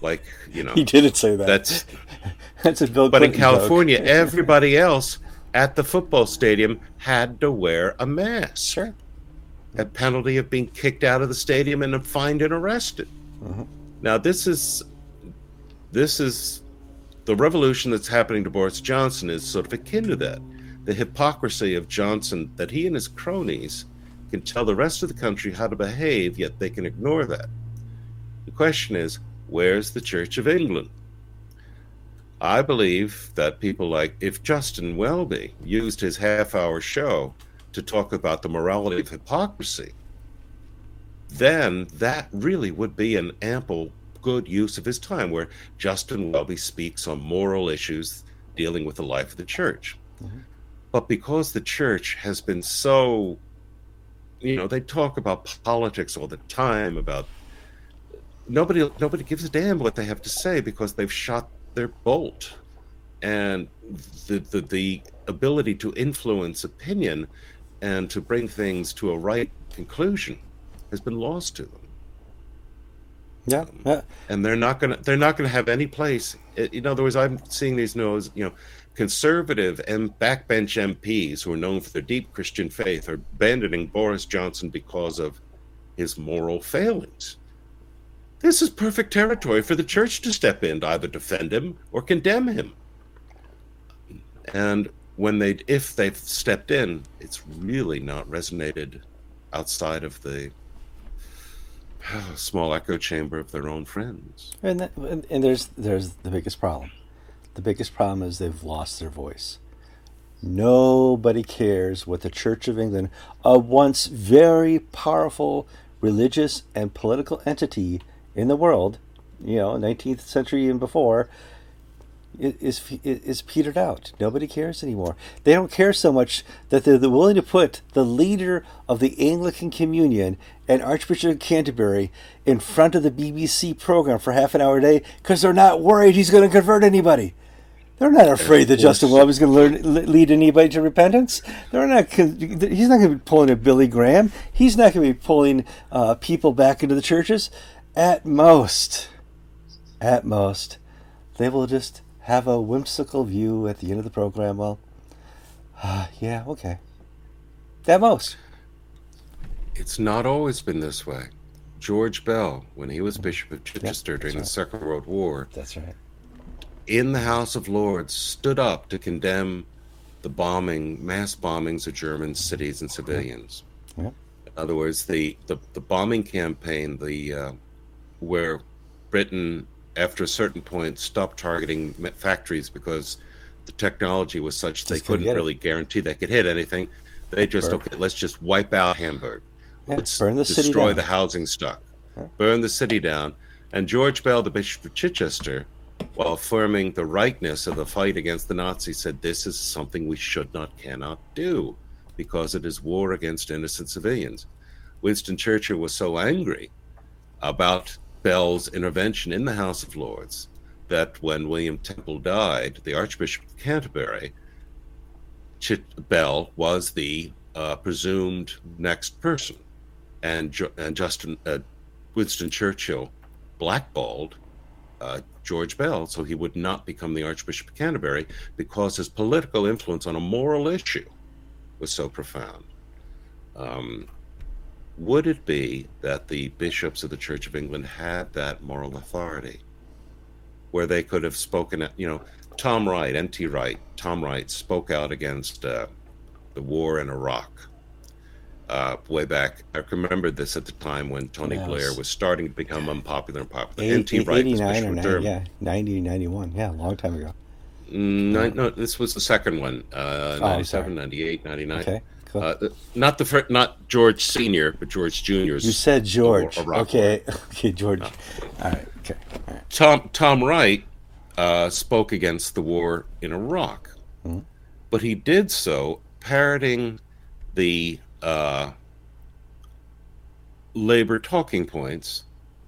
[SPEAKER 2] Like you know,
[SPEAKER 1] he didn't say that.
[SPEAKER 2] That's
[SPEAKER 1] that's a Bill.
[SPEAKER 2] But in California, everybody else at the football stadium had to wear a mask.
[SPEAKER 1] Sure.
[SPEAKER 2] At penalty of being kicked out of the stadium and fined and arrested. Mm-hmm. Now this is this is the revolution that's happening to Boris Johnson is sort of akin to that. The hypocrisy of Johnson that he and his cronies can tell the rest of the country how to behave, yet they can ignore that. The question is, where's the Church of England? I believe that people like, if Justin Welby used his half hour show to talk about the morality of hypocrisy, then that really would be an ample good use of his time, where Justin Welby speaks on moral issues dealing with the life of the church. Mm-hmm. But because the church has been so, you know, they talk about politics all the time, about nobody nobody gives a damn what they have to say because they've shot their bolt, and the the, the ability to influence opinion and to bring things to a right conclusion has been lost to them.
[SPEAKER 1] Yeah,
[SPEAKER 2] and they're not gonna they're not gonna have any place. In other words, I'm seeing these news, you know, conservative and backbench MPs who are known for their deep Christian faith are abandoning Boris Johnson because of his moral failings. This is perfect territory for the church to step in to either defend him or condemn him. And when they if they've stepped in, it's really not resonated outside of the small echo chamber of their own friends.
[SPEAKER 1] And, that, and, and there's there's the biggest problem. The biggest problem is they've lost their voice. Nobody cares what the Church of England, a once very powerful religious and political entity in the world, you know, 19th century and before, is is petered out. Nobody cares anymore. They don't care so much that they're willing to put the leader of the Anglican Communion and Archbishop of Canterbury in front of the BBC program for half an hour a day because they're not worried he's going to convert anybody. They're not afraid that Justin Welby is going to learn, lead anybody to repentance. They're not. He's not going to be pulling a Billy Graham. He's not going to be pulling uh, people back into the churches. At most, at most, they will just have a whimsical view at the end of the program. Well, uh, yeah, okay. At most.
[SPEAKER 2] It's not always been this way. George Bell, when he was Bishop of Chichester yep, during right. the Second World War,
[SPEAKER 1] that's right.
[SPEAKER 2] In the House of Lords, stood up to condemn the bombing, mass bombings of German cities and civilians. Yep. In other words, the, the, the bombing campaign, the uh, where Britain after a certain point, stopped targeting factories because the technology was such just they couldn't really it. guarantee they could hit anything. They just burn. okay, let's just wipe out Hamburg.
[SPEAKER 1] Yeah, let's burn the
[SPEAKER 2] destroy the housing stock, burn the city down. And George Bell, the Bishop of Chichester, while affirming the rightness of the fight against the Nazis, said this is something we should not, cannot do because it is war against innocent civilians. Winston Churchill was so angry about Bell's intervention in the House of Lords that when William Temple died, the Archbishop of Canterbury, Ch- Bell was the uh, presumed next person, and, and Justin uh, Winston Churchill blackballed uh, George Bell so he would not become the Archbishop of Canterbury because his political influence on a moral issue was so profound. Um, would it be that the bishops of the Church of England had that moral authority where they could have spoken, you know, Tom Wright, N.T. Wright, Tom Wright spoke out against uh, the war in Iraq uh, way back. I remember this at the time when Tony yes. Blair was starting to become unpopular and popular.
[SPEAKER 1] N.T. Wright 89 or 90, yeah, 90, 91. Yeah, a long time ago.
[SPEAKER 2] Mm, no, this was the second one, uh, 97, 98, 99. Okay. Cool. Uh, not the first, not George Senior, but George Junior.
[SPEAKER 1] You said George. okay, okay, George. No. All right, okay. All right.
[SPEAKER 2] Tom Tom Wright uh, spoke against the war in Iraq, mm-hmm. but he did so parroting the uh, labor talking points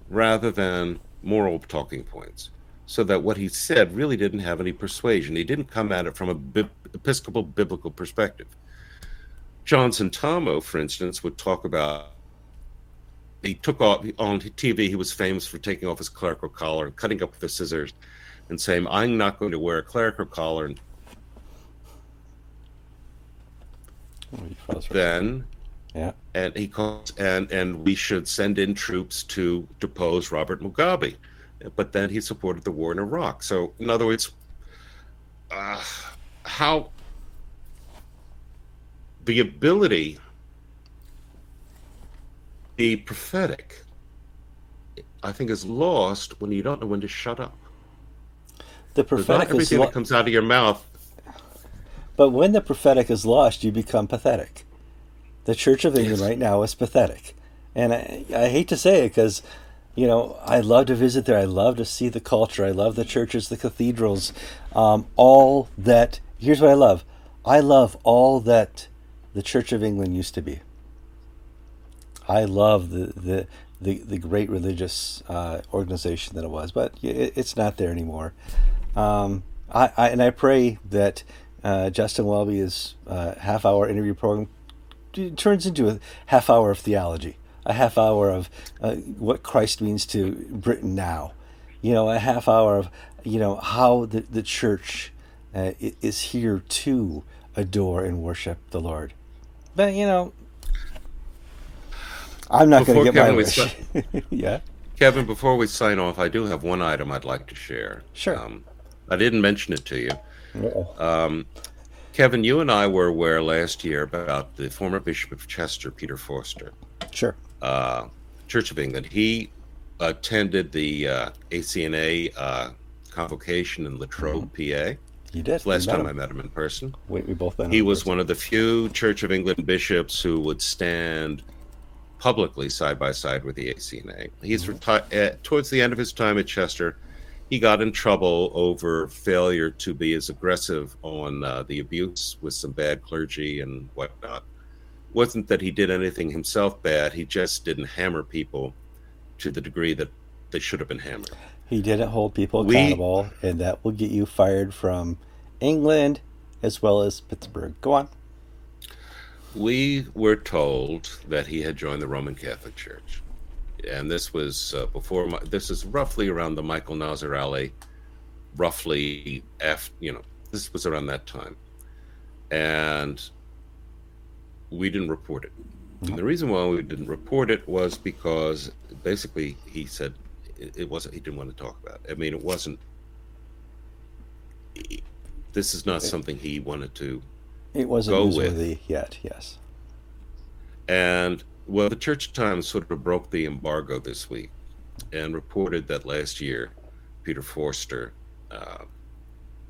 [SPEAKER 2] rather than moral talking points. So that what he said really didn't have any persuasion. He didn't come at it from a bi- Episcopal biblical perspective. John Sentamu, for instance, would talk about he took off on TV. He was famous for taking off his clerical collar and cutting up with the scissors, and saying, "I'm not going to wear a clerical collar. And then
[SPEAKER 1] yeah.
[SPEAKER 2] and he calls and and we should send in troops to depose robert mugabe. But then he supported the war in iraq. So in other words uh, how the ability the prophetic i think is lost when you don't know when to shut up
[SPEAKER 1] the prophetic
[SPEAKER 2] everything lo- that comes out of your mouth
[SPEAKER 1] but when the prophetic is lost, you become pathetic. The Church of England yes. right now is pathetic. And I, I hate to say it because, you know, I love to visit there. I love to see the culture. I love the churches, the cathedrals, um, all that. Here's what I love I love all that the Church of England used to be. I love the, the, the, the great religious uh, organization that it was, but it, it's not there anymore. Um, I, I, and I pray that uh, Justin Welby's uh, half hour interview program turns into a half hour of theology, a half hour of uh, what Christ means to Britain now, you know, a half hour of, you know, how the, the church uh, is here to adore and worship the Lord. But, you know, I'm not going to get Kevin, my wish. Si- yeah.
[SPEAKER 2] Kevin, before we sign off, I do have one item I'd like to share.
[SPEAKER 1] Sure. Um,
[SPEAKER 2] I didn't mention it to you. Um, Kevin, you and I were aware last year about the former Bishop of Chester, Peter Forster.
[SPEAKER 1] Sure.
[SPEAKER 2] Uh, Church of England. He attended the uh, ACNA uh, convocation in Latrobe, mm-hmm. PA.
[SPEAKER 1] He did.
[SPEAKER 2] Last time him. I met him in person.
[SPEAKER 1] We, we both met
[SPEAKER 2] He was person. one of the few Church of England bishops who would stand publicly side by side with the ACNA. He's mm-hmm. retired uh, towards the end of his time at Chester he got in trouble over failure to be as aggressive on uh, the abuse with some bad clergy and whatnot. wasn't that he did anything himself bad; he just didn't hammer people to the degree that they should have been hammered.
[SPEAKER 1] He didn't hold people accountable, we, and that will get you fired from England as well as Pittsburgh. Go on.
[SPEAKER 2] We were told that he had joined the Roman Catholic Church and this was uh, before my, this is roughly around the Michael Nazir-Ali, roughly after you know this was around that time, and we didn't report it. And the reason why we didn't report it was because basically he said it, it wasn't he didn't want to talk about. It. I mean, it wasn't. This is not something he wanted to.
[SPEAKER 1] It wasn't go with yet. Yes.
[SPEAKER 2] And well, the Church Times sort of broke the embargo this week and reported that last year, Peter Forster uh,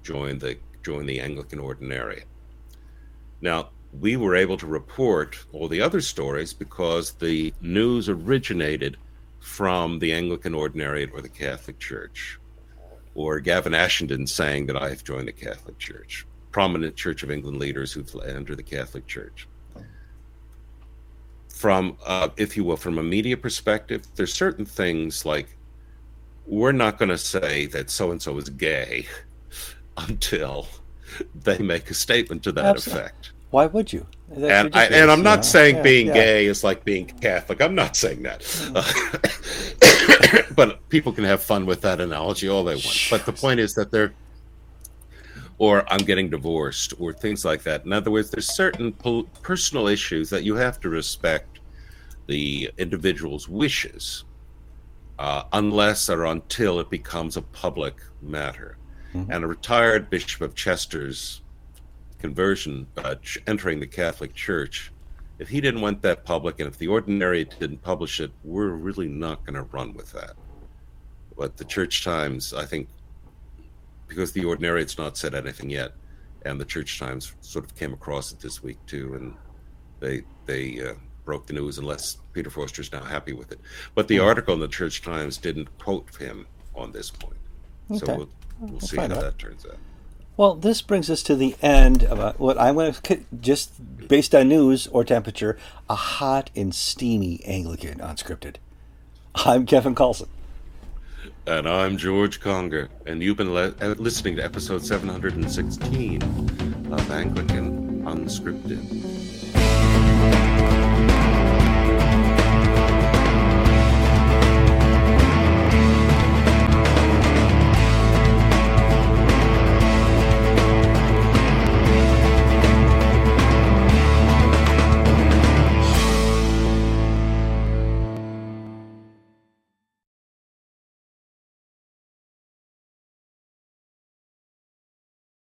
[SPEAKER 2] joined the joined the Anglican Ordinariate. Now, we were able to report all the other stories because the news originated from the Anglican Ordinariate or the Catholic Church. or Gavin Ashenden saying that I have joined the Catholic Church, prominent Church of England leaders who've entered the Catholic Church. From, uh, if you will, from a media perspective, there's certain things like we're not going to say that so and so is gay until they make a statement to that Absolutely. effect.
[SPEAKER 1] Why would you?
[SPEAKER 2] And I, and I'm not know? saying yeah, being yeah. gay is like being Catholic. I'm not saying that. But people can have fun with that analogy all they want. But the point is that they're or I'm getting divorced or things like that. In other words, there's certain po- personal issues that you have to respect the individual's wishes uh, unless or until it becomes a public matter. Mm-hmm. And a retired Bishop of Chester's conversion, uh, entering the Catholic Church, if he didn't want that public and if the ordinary didn't publish it, we're really not going to run with that. But the Church Times, I think, because the ordinary ordinariate's not said anything yet, and the Church Times sort of came across it this week too, and they they uh, broke the news unless Peter Forster's now happy with it. But the mm-hmm. article in the Church Times didn't quote him on this point. Okay. So we'll, we'll, we'll see how out. that turns out.
[SPEAKER 1] Well, this brings us to the end of a, what I'm going to just based on news or temperature, a hot and steamy Anglican unscripted. I'm Kevin Kallsen.
[SPEAKER 2] And I'm George Conger, and you've been le- uh, listening to episode 716 of Anglican Unscripted.